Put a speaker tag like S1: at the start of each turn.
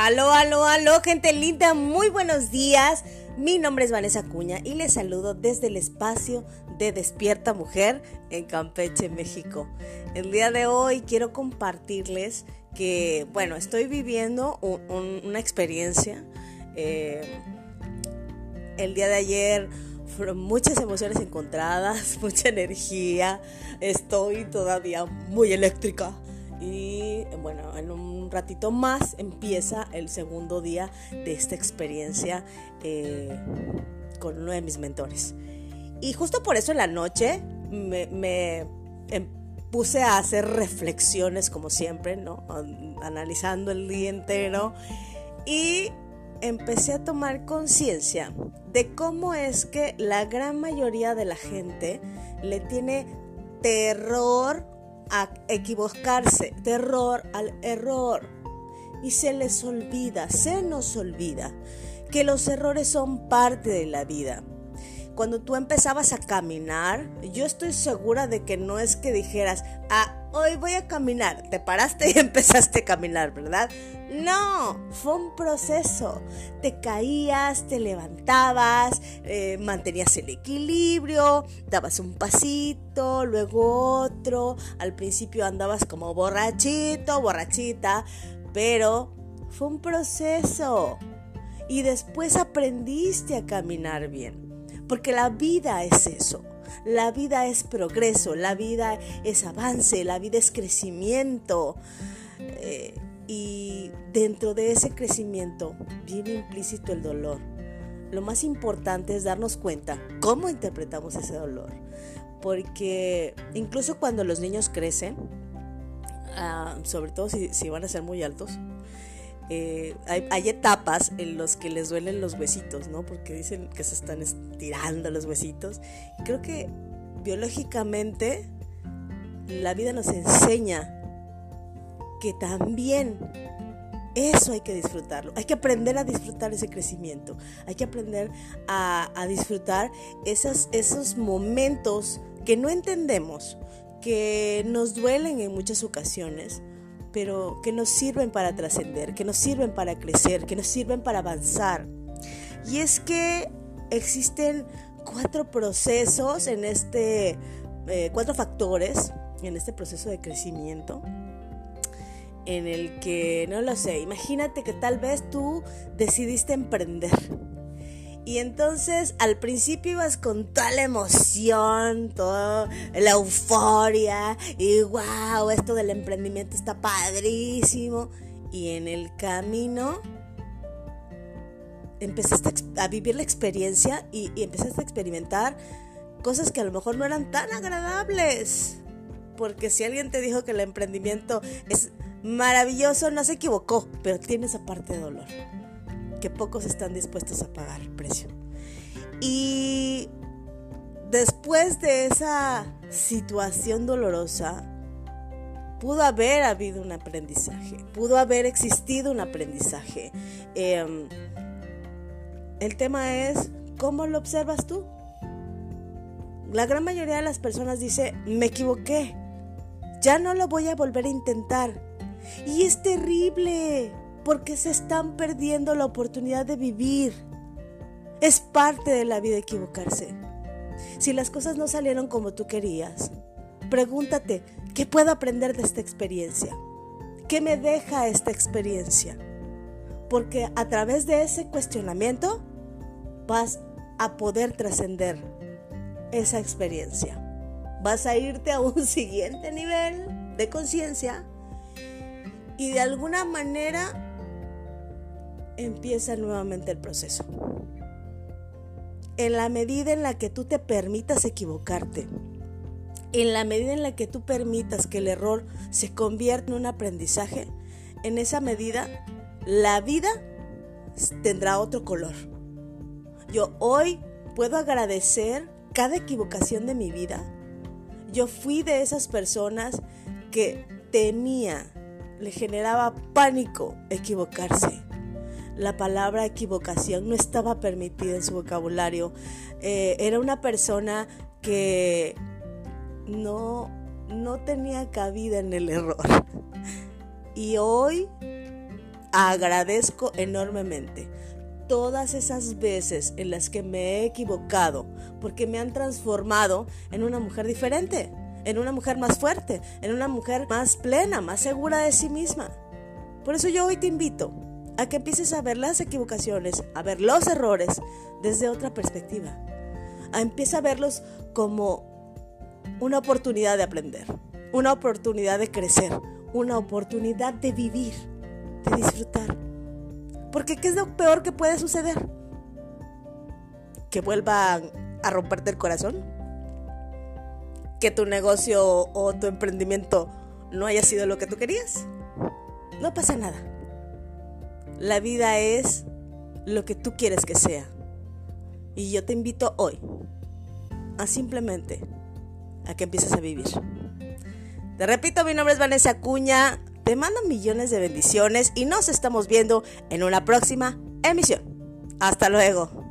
S1: Aló, aló, aló, gente linda, muy buenos días. Mi nombre es Vanessa Cuña y les saludo desde el espacio de Despierta Mujer en Campeche, México. El día de hoy quiero compartirles que, bueno, estoy viviendo una experiencia. Eh, el día de ayer fueron muchas emociones encontradas, mucha energía. Estoy todavía muy eléctrica. Y bueno, en un ratito más empieza el segundo día de esta experiencia eh, con uno de mis mentores. Y justo por eso en la noche me, em, puse a hacer reflexiones como siempre, ¿no? Analizando el día entero. Y empecé a tomar conciencia de cómo es que la gran mayoría de la gente le tiene terror a equivocarse, terror al error. Y se les olvida, se nos olvida que los errores son parte de la vida. Cuando tú empezabas a caminar, yo estoy segura de que no es que dijeras, ah, hoy voy a caminar. Te paraste y empezaste a caminar, ¿verdad? No, fue un proceso. Te caías, te levantabas, eh, mantenías el equilibrio, dabas un pasito, luego otro. Al principio andabas como borrachito, borrachita, pero fue un proceso. Y después aprendiste a caminar bien. Porque la vida es eso. La vida es progreso, la vida es avance, la vida es crecimiento. Eh, y dentro de ese crecimiento viene implícito el dolor. Lo más importante es darnos cuenta cómo interpretamos ese dolor. Porque incluso cuando los niños crecen, ah, sobre todo si, si van a ser muy altos, eh, hay, etapas en las que les duelen los huesitos, ¿no? Porque dicen que se están estirando los huesitos. creo que biológicamente la vida nos enseña que también eso hay que disfrutarlo. Hay que aprender a disfrutar ese crecimiento. Hay que aprender a, disfrutar esos momentos que no entendemos, que nos duelen en muchas ocasiones pero que nos sirven para trascender, que nos sirven para crecer, que nos sirven para avanzar. Y es que existen cuatro procesos en este, eh, cuatro factores en este proceso de crecimiento en el que, no lo sé, imagínate que tal vez tú decidiste emprender y entonces al principio ibas con toda la emoción, toda la euforia, y wow, esto del emprendimiento está padrísimo. Y en el camino empezaste a vivir la experiencia y, empezaste a experimentar cosas que a lo mejor no eran tan agradables. Porque si alguien te dijo que el emprendimiento es maravilloso, no se equivocó, pero tiene esa parte de dolor que pocos están dispuestos a pagar el precio. Y después de esa situación dolorosa, pudo haber habido un aprendizaje, pudo haber existido un aprendizaje. Em, el tema es, ¿cómo lo observas tú? La gran mayoría de las personas dice, me equivoqué, ya no lo voy a volver a intentar. Y es terrible, porque se están perdiendo la oportunidad de vivir. Es parte de la vida equivocarse. Si las cosas no salieron como tú querías, pregúntate, ¿qué puedo aprender de esta experiencia? ¿Qué me deja esta experiencia? Porque a través de ese cuestionamiento vas a poder trascender esa experiencia. Vas a irte a un siguiente nivel de conciencia y de alguna manera empieza nuevamente el proceso. En la medida en la que tú te permitas equivocarte, en la medida en la que tú permitas que el error se convierta en un aprendizaje, en esa medida la vida tendrá otro color. Yo hoy puedo agradecer cada equivocación de mi vida. Yo fui de esas personas que temía, le generaba pánico equivocarse la palabra equivocación no estaba permitida en su vocabulario. Eh, era una persona que no, no tenía cabida en el error. Y hoy agradezco enormemente todas esas veces en las que me he equivocado, porque me han transformado en una mujer diferente, en una mujer más fuerte, en una mujer más plena, más segura de sí misma. Por eso yo hoy te invito a que empieces a ver las equivocaciones, a ver los errores desde otra perspectiva. A empieza a verlos como una oportunidad de aprender, una oportunidad de crecer, una oportunidad de vivir, de disfrutar. Porque ¿qué es lo peor que puede suceder? Que vuelvan a romperte el corazón. Que tu negocio o tu emprendimiento no haya sido lo que tú querías. No pasa nada. La vida es lo que tú quieres que sea. Y yo te invito hoy a simplemente a que empieces a vivir. Te repito, mi nombre es Vanessa Acuña. Te mando millones de bendiciones y nos estamos viendo en una próxima emisión. Hasta luego.